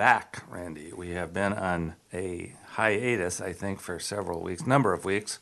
back, Randy. We have been on a hiatus, I think, for several weeks, number of weeks.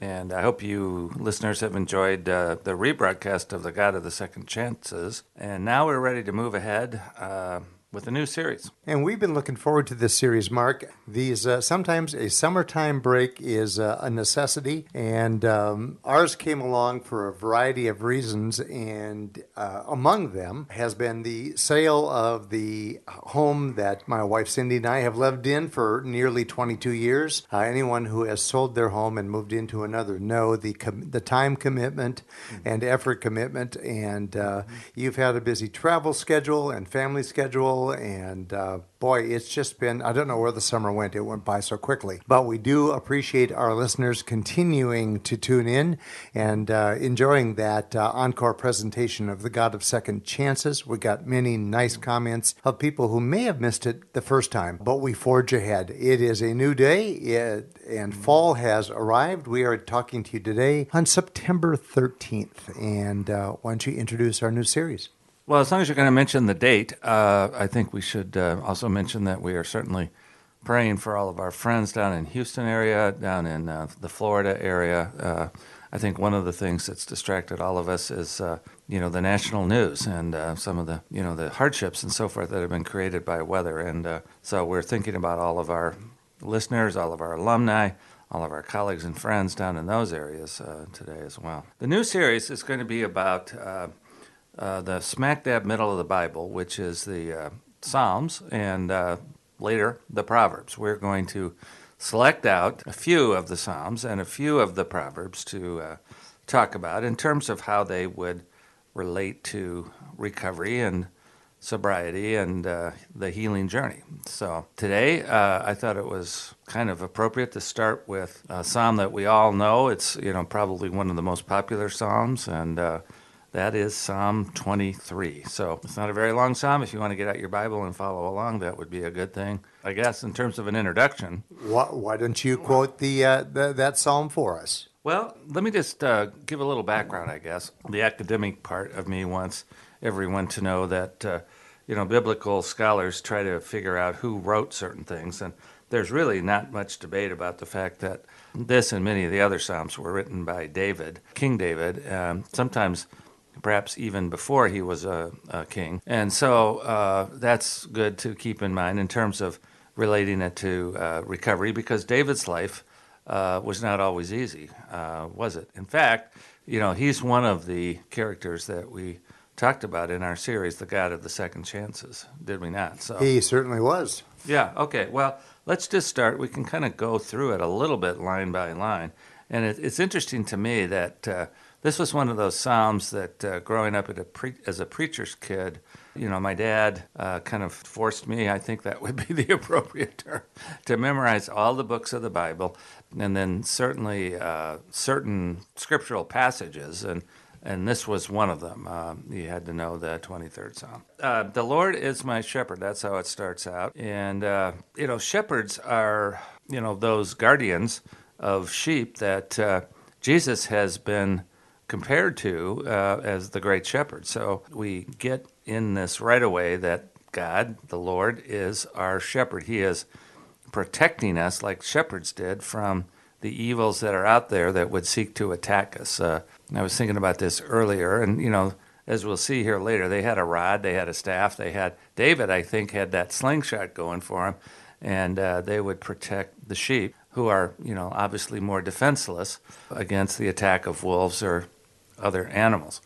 And I hope you listeners have enjoyed uh, the rebroadcast of The God of the Second Chances. And now we're ready to move ahead. Uh, with a new series. And we've been looking forward to this series, Mark. These uh, sometimes a summertime break is uh, a necessity, and um, ours came along for a variety of reasons. And uh, among them has been the sale of the home that my wife Cindy and I have lived in for nearly 22 years. Uh, anyone who has sold their home and moved into another know the com- the time commitment mm-hmm. and effort commitment. And mm-hmm. you've had a busy travel schedule and family schedule and uh, boy, it's just been, I don't know where the summer went. It went by so quickly. But we do appreciate our listeners continuing to tune in and uh, enjoying that uh, encore presentation of the God of Second Chances. We got many nice comments of people who may have missed it the first time, but we forge ahead. It is a new day, it, and fall has arrived. We are talking to you today on September 13th. And uh, why don't you introduce our new series? Well, as long as you're going to mention the date, uh, I think we should uh, also mention that we are certainly praying for all of our friends down in Houston area, down in uh, the Florida area. Uh, I think one of the things that's distracted all of us is, uh, you know, the national news and uh, some of the, you know, the hardships and so forth that have been created by weather. And so we're thinking about all of our listeners, all of our alumni, all of our colleagues and friends down in those areas today as well. The new series is going to be about uh, the smack dab middle of the Bible, which is the uh, Psalms and uh, later the Proverbs. We're going to select out a few of the Psalms and a few of the Proverbs to uh, talk about in terms of how they would relate to recovery and sobriety and uh, the healing journey. So today, uh, I thought it was kind of appropriate to start with a psalm that we all know. It's you know probably one of the most popular psalms, and uh, that is Psalm 23. So it's not a very long psalm. If you want to get out your Bible and follow along, that would be a good thing, I guess, in terms of an introduction. Why, why don't you quote the, uh, the, that psalm for us? Well, let me just uh, give a little background, I guess. The academic part of me wants everyone to know that, uh, you know, biblical scholars try to figure out who wrote certain things. And there's really not much debate about the fact that this and many of the other Psalms were written by David, King David. Um, sometimes perhaps even before he was a, a king. And so uh, that's good to keep in mind in terms of relating it to uh, recovery because David's life uh, was not always easy, uh, was it? In fact, you know, he's one of the characters that we talked about in our series, The God of the Second Chances, did we not? So He certainly was. Yeah, okay. Well, let's just start. We can kind of go through it a little bit line by line. And it, it's interesting to me that uh, this was one of those psalms that, uh, growing up a pre- as a preacher's kid, you know, my dad uh, kind of forced me, I think that would be the appropriate term, to memorize all the books of the Bible, and then certainly uh, certain scriptural passages, and and this was one of them. Uh, you had to know the 23rd Psalm. Uh, the Lord is my shepherd. That's how it starts out. And, uh, you know, shepherds are, you know, those guardians of sheep that uh, Jesus has been compared to uh, as the great shepherd. So we get in this right away that God, the Lord, is our shepherd. He is protecting us like shepherds did from the evils that are out there that would seek to attack us. Uh, I was thinking about this earlier, and you know, as we'll see here later, they had a rod, they had a staff, they had David, I think, had that slingshot going for him, and uh, they would protect the sheep who are, you know, obviously more defenseless against the attack of wolves or other animals.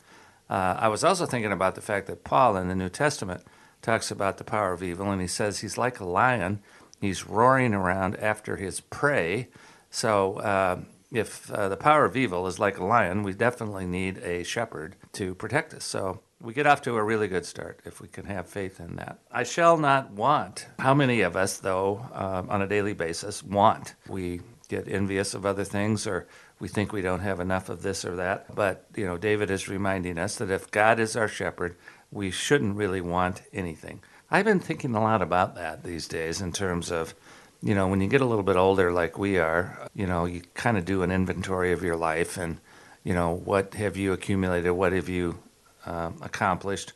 Uh, I was also thinking about the fact that Paul in the New Testament talks about the power of evil, and he says he's like a lion. He's roaring around after his prey. So, uh, if uh, the power of evil is like a lion, we definitely need a shepherd to protect us. So, we get off to a really good start if we can have faith in that. I shall not want. How many of us, though, uh, on a daily basis, want? We get envious of other things or we think we don't have enough of this or that. But, you know, David is reminding us that if God is our shepherd, we shouldn't really want anything. I've been thinking a lot about that these days in terms of, you know, when you get a little bit older like we are, you know, you kind of do an inventory of your life and, you know, what have you accumulated? What have you um, accomplished.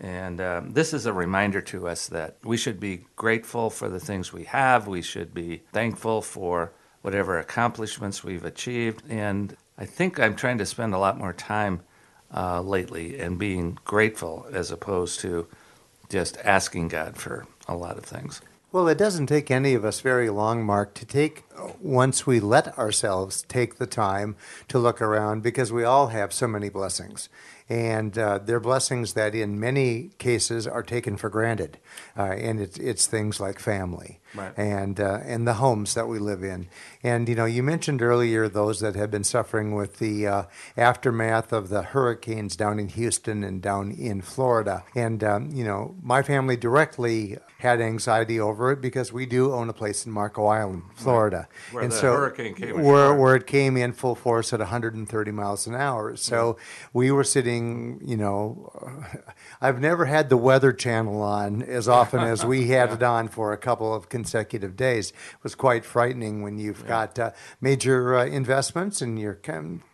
And um, this is a reminder to us that we should be grateful for the things we have. We should be thankful for whatever accomplishments we've achieved. And I think I'm trying to spend a lot more time uh, lately and being grateful as opposed to just asking God for a lot of things. Well, it doesn't take any of us very long, Mark, to take, once we let ourselves take the time to look around, because we all have so many blessings and uh, they're blessings that in many cases are taken for granted. Uh, and it's, it's things like family right. and, uh, and the homes that we live in. And, you know, you mentioned earlier those that have been suffering with the uh, aftermath of the hurricanes down in Houston and down in Florida. And, um, you know, my family directly had anxiety over it because we do own a place in Marco Island, Florida. Where and the so hurricane came where, where it came in full force at 130 miles an hour. So yeah. we were sitting, you know, I've never had the Weather Channel on as often as we had yeah. it on for a couple of consecutive days. It was quite frightening when you've yeah. got uh, major uh, investments and you're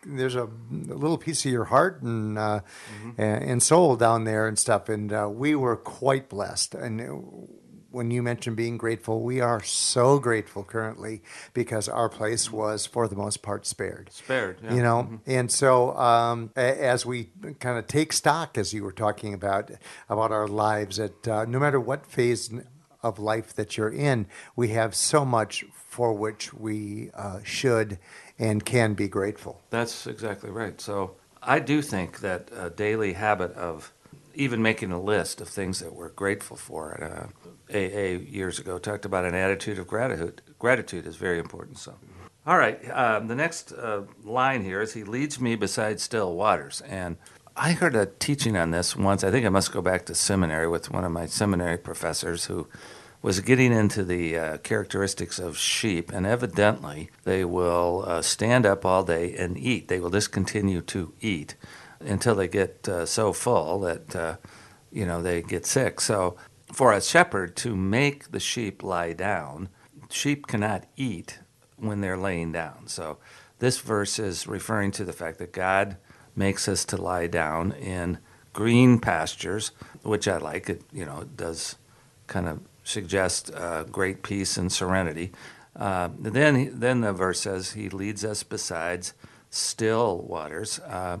there's a, a, little piece of your heart and, uh, mm-hmm. and soul down there and stuff. And uh, we were quite blessed. And when you mentioned being grateful, we are so grateful currently because our place was, for the most part, spared. Spared, yeah. You know, mm-hmm. and so um, as we kind of take stock, as you were talking about, about our lives, that uh, no matter what phase of life that you're in, we have so much for which we uh, should and can be grateful. That's exactly right. So I do think that a daily habit of even making a list of things that we're grateful for. Uh, AA years ago talked about an attitude of gratitude. Gratitude is very important. So, all right, um, the next uh, line here is He leads me beside still waters. And I heard a teaching on this once. I think I must go back to seminary with one of my seminary professors who was getting into the uh, characteristics of sheep, and evidently they will uh, stand up all day and eat. They will just continue to eat until they get uh, so full that uh, you know they get sick. So for a shepherd to make the sheep lie down, sheep cannot eat when they're laying down. So this verse is referring to the fact that God makes us to lie down in green pastures, which I like. It you know it does kind of suggest uh, great peace and serenity. Uh, then then the verse says He leads us besides still waters, uh,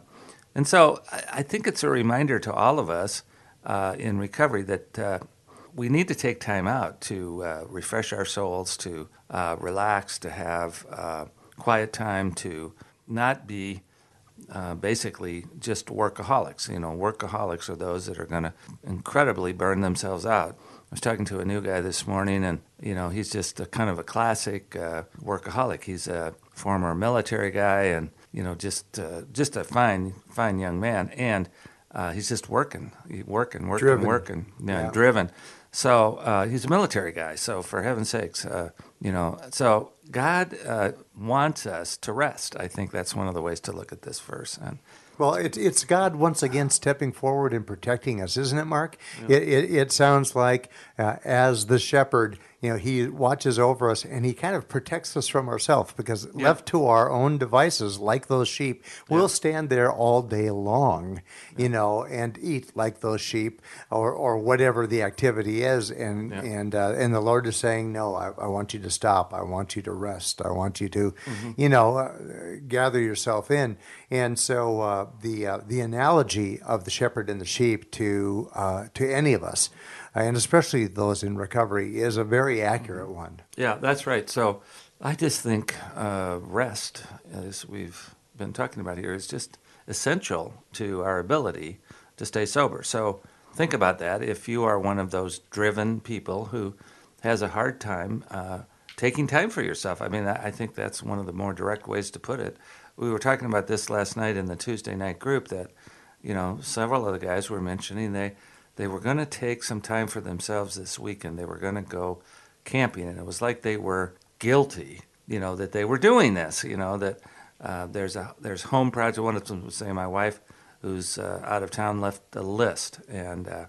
and so I, think it's a reminder to all of us uh, in recovery that uh, we need to take time out to uh, refresh our souls, to uh, relax, to have uh, quiet time, to not be uh, basically just workaholics. You know, workaholics are those that are going to incredibly burn themselves out. I was talking to a new guy this morning, and you know, he's just a kind of a classic workaholic. He's a former military guy, and you know, just uh, just a fine fine young man, and he's just working, working, working, driven. working, yeah, yeah. driven. So uh, he's a military guy. So for heaven's sakes, uh, you know, so God uh, wants us to rest. I think that's one of the ways to look at this verse. And well, it, it's God once again stepping forward and protecting us, isn't it, Mark? Yeah. It, it, it, sounds like uh, as the shepherd, you know, he watches over us and he kind of protects us from ourselves because yeah. left to our own devices, like those sheep, we'll yeah. stand there all day long, yeah. you know, and eat like those sheep or, or whatever the activity is. And and uh, and the Lord is saying, no, I, I, want you to stop. I want you to rest. I want you to, mm-hmm. you know, uh, gather yourself in. And so uh, the uh, the analogy of the shepherd and the sheep to uh, to any of us and especially those in recovery, is a very accurate one. Yeah, that's right. So I just think uh, rest, as we've been talking about here, is just essential to our ability to stay sober. So think about that. If you are one of those driven people who has a hard time uh, taking time for yourself, I mean, I think that's one of the more direct ways to put it. We were talking about this last night in the Tuesday night group that you know, several of the guys were mentioning they they were going to take some time for themselves this weekend. They were going to go camping, and it was like they were guilty, you know, that they were doing this. You know that uh, there's a there's home project. One of them was saying my wife, who's uh, out of town, left a list, and uh,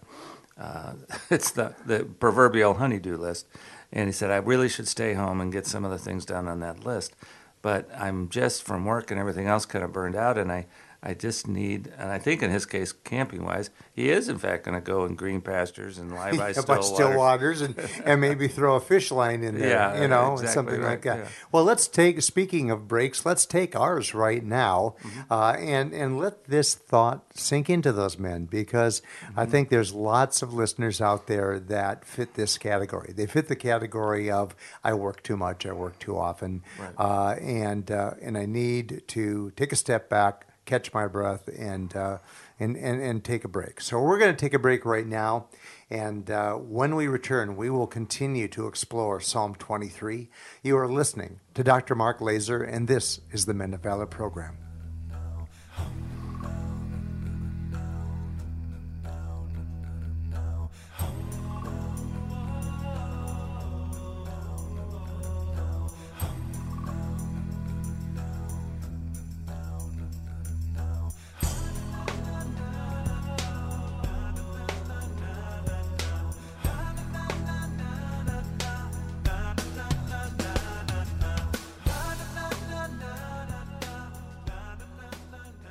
uh it's the the proverbial honeydew list. And he said I really should stay home and get some of the things done on that list, but I'm just from work and everything else kind of burned out, and I I just need, and I think in his case, camping wise, he is in fact going to go in green pastures and lie by yeah, still, still waters and, and maybe throw a fish line in there, Yeah, you know, exactly something right, like that. yeah. Well, let's take, speaking of breaks, let's take ours right now Mm-hmm. uh, and, and let this thought sink into those men because I Mm-hmm. think there's lots of listeners out there that fit this category. They fit the category of I work too much, I work too often, Right. uh, and, uh, and I need to take a step back, catch my breath, and, uh, and, and, and take a break. So we're going to take a break right now. And uh, when we return, we will continue to explore Psalm 23. You are listening to Dr. Mark Laaser, and this is the Men of Valor program.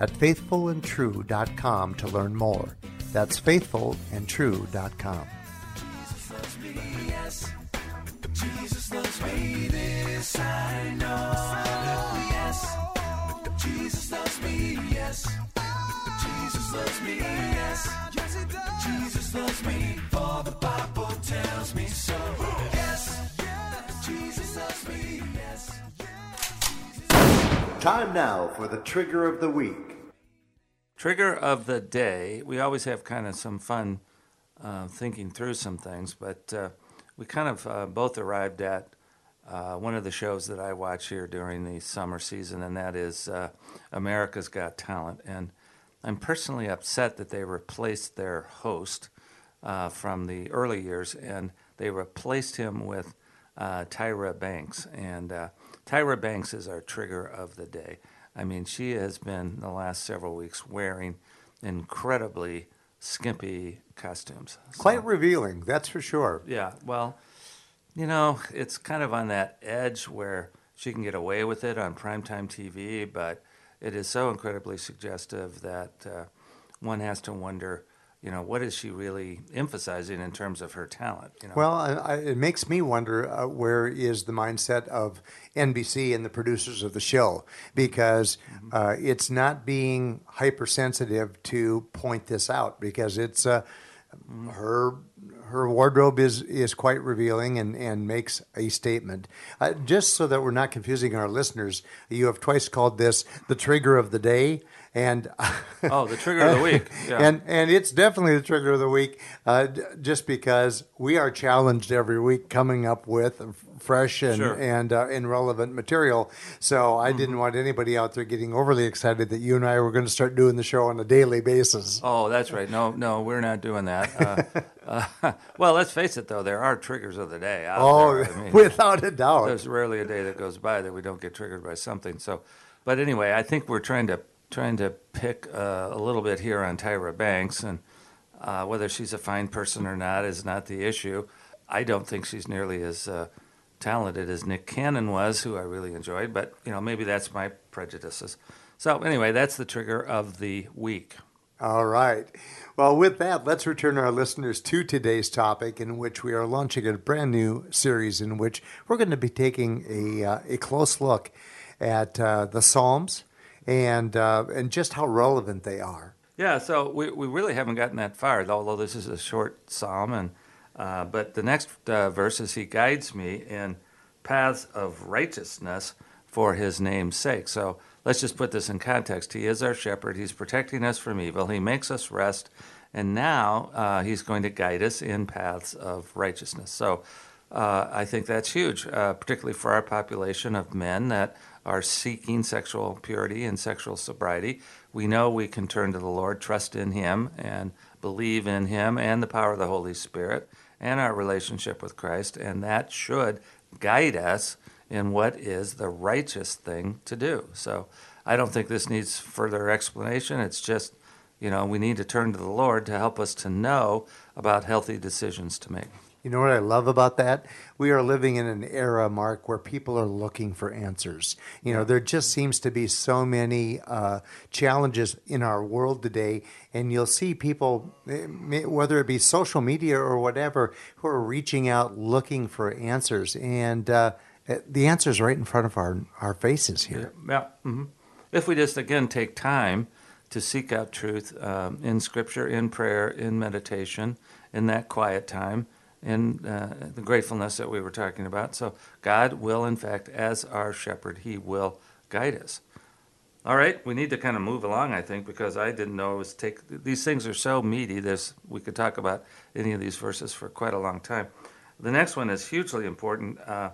at faithfulandtrue.com to learn more. That's faithfulandtrue.com. Jesus loves me, this I know. Yes, Jesus loves me, yes. Jesus loves me, yes. Jesus loves me, for the Bible tells me so. Time now for the trigger of the week. Trigger of the day. We always have kind of some fun uh, thinking through some things, but uh, we kind of uh, both arrived at uh, one of the shows that I watch here during the summer season, and that is uh, America's Got Talent. And I'm personally upset that they replaced their host uh, from the early years, and they replaced him with Tyra Banks. And Tyra Banks is our trigger of the day. I mean, she has been the last several weeks wearing incredibly skimpy costumes. So- Quite revealing, that's for sure. yeah, well, you know, it's kind of on that edge where she can get away with it on primetime TV, but it is so incredibly suggestive that uh, one has to wonder, you know, what is she really emphasizing in terms of her talent? You know? Well, I, I, it makes me wonder uh, where is the mindset of NBC and the producers of the show because uh, it's not being hypersensitive to point this out because it's uh, her her wardrobe is is quite revealing and and makes a statement. Uh, just so that we're not confusing our listeners, you have twice called this the trigger of the day. And oh, the trigger of the week. Yeah. and and it's definitely the trigger of the week, uh, d- just because we are challenged every week coming up with fresh and Sure. Mm-hmm. and, uh, and relevant material. So I didn't want anybody out there getting overly excited that you and I were going to start doing the show on a daily basis. Oh, that's right. No, no, we're not doing that. Uh, uh, well, let's face it, though, there are triggers of the day. Oh. I mean, without a doubt. there's rarely a day that goes by that we don't get triggered by something. So, but anyway, I think we're trying to trying to pick uh, a little bit here on Tyra Banks, and uh, whether she's a fine person or not is not the issue. I don't think she's nearly as uh, talented as Nick Cannon was, who I really enjoyed. But you know, maybe that's my prejudices. So anyway, that's the trigger of the week. All right. Well, with that, let's return our listeners to today's topic, in which we are launching a brand new series in which we're going to be taking a, uh, a close look at uh, the Psalms and uh, and just how relevant they are. Yeah, so we, we really haven't gotten that far, although this is a short psalm. And uh, but the next uh, verse is He guides me in paths of righteousness for His name's sake. So let's just put this in context. He is our shepherd. He's protecting us from evil. He makes us rest, and now uh, He's going to guide us in paths of righteousness. So. Uh, I think that's huge, uh, particularly for our population of men that are seeking sexual purity and sexual sobriety. We know we can turn to the Lord, trust in Him, and believe in Him and the power of the Holy Spirit and our relationship with Christ, and that should guide us in what is the righteous thing to do. So I don't think this needs further explanation. It's just, you know, we need to turn to the Lord to help us to know about healthy decisions to make. You know what I love about that? We are living in an era, Mark, where people are looking for answers. You know, there just seems to be so many uh, challenges in our world today, and you'll see people, eh, whether it be social media or whatever, who are reaching out looking for answers. And uh, eh, the answer is right in front of our, our faces here. Yeah. hmm If we just, again, take time to seek out truth um, in Scripture, in prayer, in meditation, in that quiet time, in uh, the gratefulness that we were talking about. So God will, in fact, as our shepherd, He will guide us. All right, we need to kind of move along, I think, because I didn't know it was take. These things are so meaty. This we could talk about any of these verses for quite a long time. The next one is hugely important uh,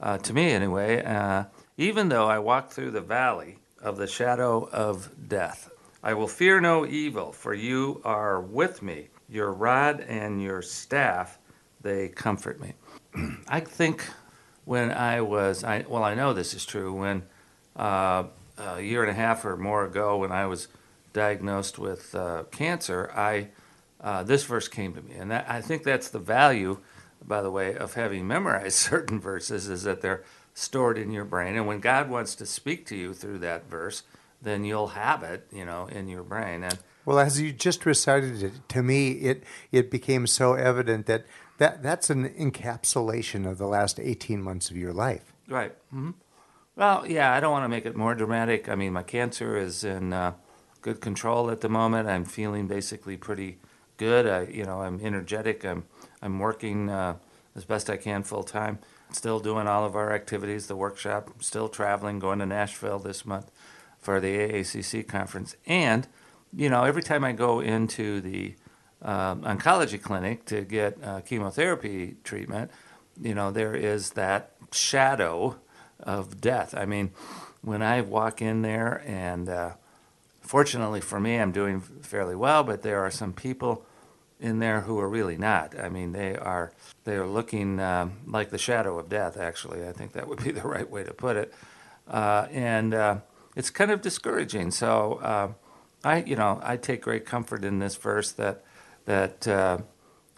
uh, to me, anyway. Uh, even though I walk through the valley of the shadow of death, I will fear no evil, for you are with me. Your rod and your staff they comfort me. I think when I was, I, well, I know this is true, when uh, a year and a half or more ago, when I was diagnosed with uh, cancer, I uh, this verse came to me, and that, I think that's the value, by the way, of having memorized certain verses is that they're stored in your brain, and when God wants to speak to you through that verse, then you'll have it, you know, in your brain. And well, as you just recited it to me, it it became so evident that that that's an encapsulation of the last 18 months of your life. Right. Mm-hmm. Well, yeah, I don't want to make it more dramatic. I mean, my cancer is in uh, good control at the moment. I'm feeling basically pretty good. I, you know, I'm energetic. I'm I'm working uh, as best I can full time. Still doing all of our activities, the workshop. Still traveling, going to Nashville this month for the AACC conference. And you know, every time I go into the um, oncology clinic to get uh, chemotherapy treatment, you know, there is that shadow of death. I mean, when I walk in there, and uh, fortunately for me, I'm doing fairly well, but there are some people in there who are really not. I mean, they are they are looking um, like the shadow of death. Actually, I think that would be the right way to put it, uh, and uh, it's kind of discouraging. So. Uh, I, you know, I take great comfort in this verse that that uh,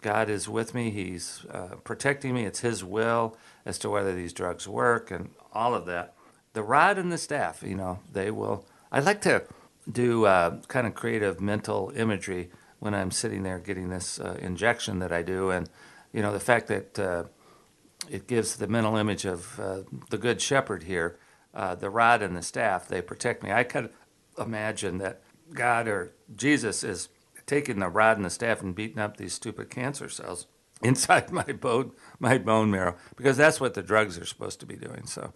God is with me. He's uh, protecting me. It's His will as to whether these drugs work and all of that. The rod and the staff, you know, they will. I like to do uh, kind of creative mental imagery when I'm sitting there getting this uh, injection that I do, and you know, the fact that uh, it gives the mental image of uh, the good shepherd here. the rod and the staff, they protect me. I could imagine that God or Jesus is taking the rod and the staff and beating up these stupid cancer cells inside my bone, my bone marrow, because that's what the drugs are supposed to be doing. So,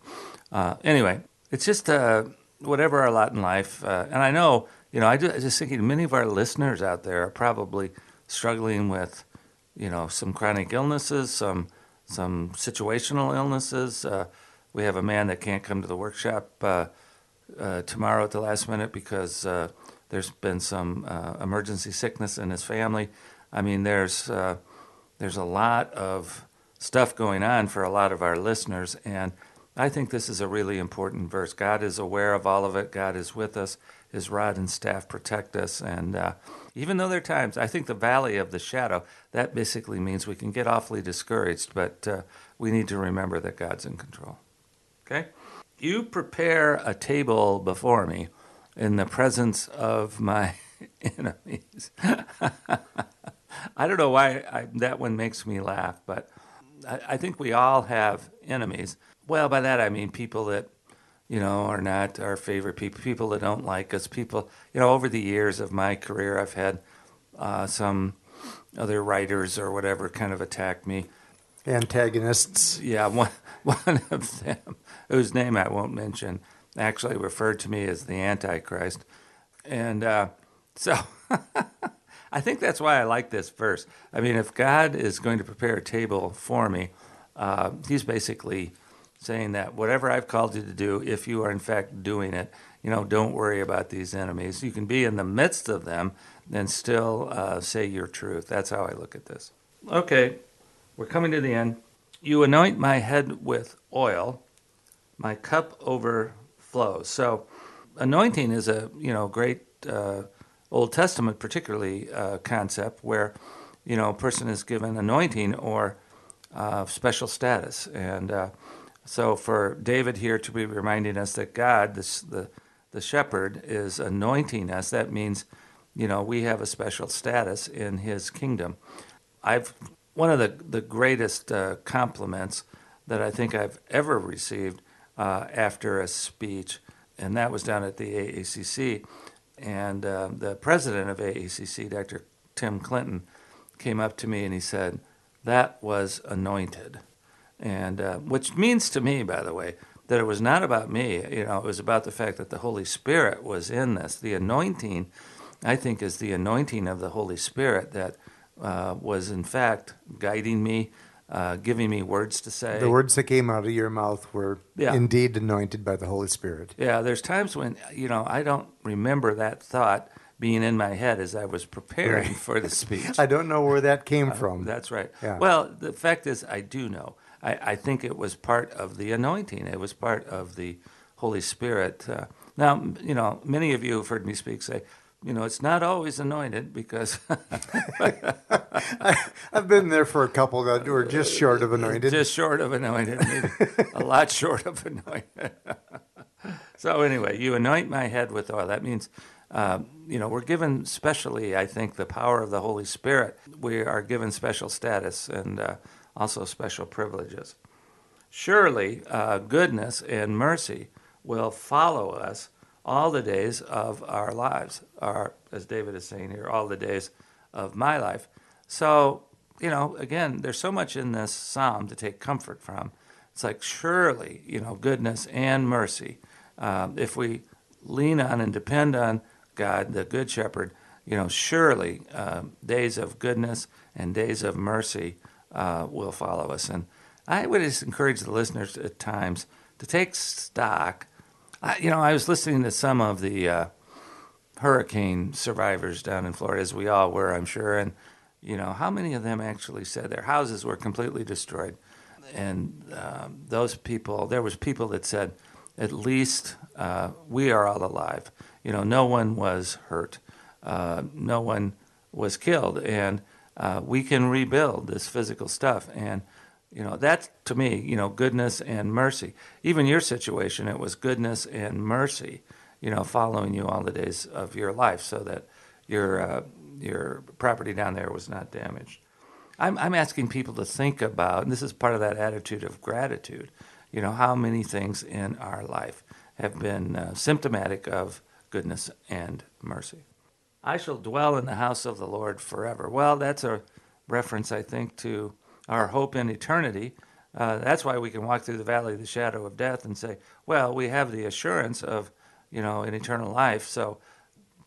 uh, anyway, it's just uh, whatever our lot in life. Uh, and I know, you know, I, do, I just thinking many of our listeners out there are probably struggling with, you know, some chronic illnesses, some some situational illnesses. Uh, we have a man that can't come to the workshop uh, uh, tomorrow at the last minute because there's been some uh, emergency sickness in his family. I mean, there's uh, there's a lot of stuff going on for a lot of our listeners, and I think this is a really important verse. God is aware of all of it. God is with us. His rod and staff protect us, and uh, even though there are times, I think the valley of the shadow, that basically means we can get awfully discouraged, but uh, we need to remember that God's in control. Okay? You prepare a table before me in the presence of my enemies. I don't know why I, that one makes me laugh, but I, I think we all have enemies. Well, by that I mean people that you know, are not our favorite people, people that don't like us, people, you know, over the years of my career, I've had uh, some other writers or whatever kind of attack me. Antagonists. Yeah, one, one of them, whose name I won't mention, actually referred to me as the Antichrist. And uh, so I think that's why I like this verse. I mean, if God is going to prepare a table for me, uh, he's basically saying that whatever I've called you to do, if you are in fact doing it, you know, don't worry about these enemies. You can be in the midst of them and still uh, say your truth. That's how I look at this. Okay, we're coming to the end. You anoint my head with oil, my cup overflows. So, anointing is a you know great uh, Old Testament, particularly uh, concept where you know a person is given anointing or uh, special status, and uh, so for David here to be reminding us that God, this, the the shepherd, is anointing us, that means you know we have a special status in His kingdom. I've one of the the greatest uh, compliments that I think I've ever received uh, after a speech, and that was down at the AACC, and uh, the president of AACC, Dr. Tim Clinton, came up to me and he said, "That was anointed." and uh, which means to me, by the way, that it was not about me. You know, it was about the fact that the Holy Spirit was in this. The anointing, I think, is the anointing of the Holy Spirit that uh, was in fact guiding me, uh, giving me words to say. The words that came out of your mouth were Yeah. indeed anointed by the Holy Spirit. Yeah, there's times when you know I don't remember that thought being in my head as I was preparing Right. for the speech. I don't know where that came from. That's right. Yeah. Well, the fact is, I do know. I, I think it was part of the anointing. It was part of the Holy Spirit. Uh, now, you know, many of you have heard me speak say, you know, it's not always anointed because I've been there for a couple that were just short of anointed. just short of anointed, a lot short of anointed. so anyway, you anoint my head with oil. That means, uh, you know, we're given specially, I think, the power of the Holy Spirit. We are given special status and uh, also special privileges. Surely, uh, goodness and mercy will follow us all the days of our lives, are, as David is saying here, all the days of my life. So, you know, again, there's so much in this psalm to take comfort from. It's like, surely, you know, goodness and mercy. Um, if we lean on and depend on God, the Good Shepherd, you know, surely um, days of goodness and days of mercy uh, will follow us. And I would just encourage the listeners at times to take stock. I, you know, I was listening to some of the uh, hurricane survivors down in Florida, as we all were, I'm sure, and you know, how many of them actually said their houses were completely destroyed? And um, those people, there was people that said, at least uh, we are all alive. You know, no one was hurt, uh, no one was killed, and uh, we can rebuild this physical stuff. And you know, that's to me, you know, goodness and mercy. Even your situation, it was goodness and mercy, you know, following you all the days of your life, so that your uh, your property down there was not damaged. I'm I'm asking people to think about, and this is part of that attitude of gratitude. You know, how many things in our life have been uh, symptomatic of goodness and mercy. I shall dwell in the house of the Lord forever. Well, that's a reference, I think, to our hope in eternity. Uh, that's why we can walk through the valley of the shadow of death and say, well, we have the assurance of, you know, an eternal life. So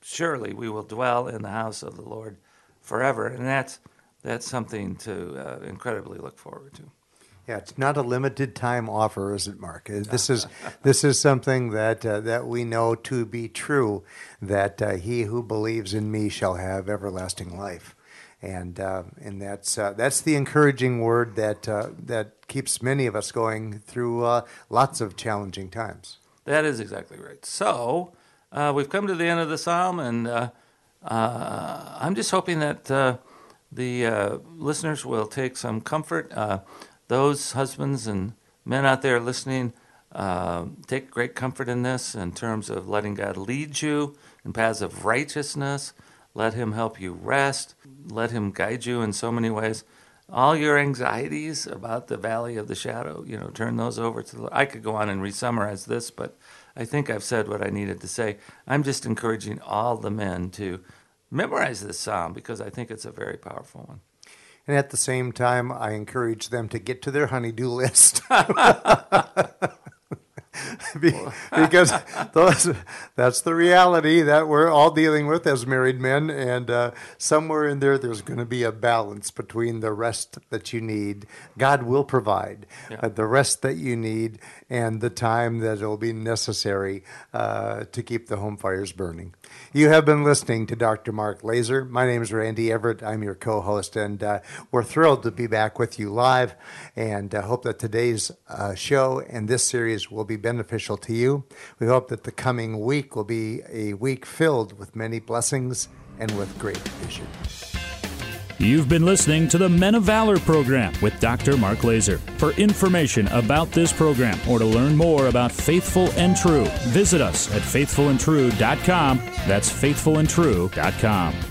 surely we will dwell in the house of the Lord forever. And that's, that's something to uh, incredibly look forward to. Yeah, it's not a limited time offer, is it, Mark? Uh, This is this is something that uh, that we know to be true. That uh, he who believes in me shall have everlasting life, and uh, and that's uh, that's the encouraging word that uh, that keeps many of us going through uh, lots of challenging times. That is exactly right. So uh, we've come to the end of the psalm, and uh, I'm just hoping that the listeners will take some comfort. Those husbands and men out there listening, take great comfort in this in terms of letting God lead you in paths of righteousness. Let Him help you rest. Let Him guide you in so many ways. All your anxieties about the valley of the shadow, you know, turn those over to the. I could go on and re-summarize this, but I think I've said what I needed to say. I'm just encouraging all the men to memorize this psalm because I think it's a very powerful one. And at the same time, I encourage them to get to their honeydew list. because those, that's the reality that we're all dealing with as married men. And uh, somewhere in there, there's going to be a balance between the rest that you need. God will provide Yeah. uh, the rest that you need and the time that will be necessary uh, to keep the home fires burning. You have been listening to Dr. Mark Laaser. My name is Randy Everett. I'm your co host, and uh, we're thrilled to be back with you live and uh, hope that today's uh, show and this series will be beneficial to you. We hope that the coming week will be a week filled with many blessings and with great vision. You've been listening to the Men of Valor program with Dr. Mark Laaser. For information about this program or to learn more about Faithful and True, visit us at faithfulandtrue.com. That's faithfulandtrue.com.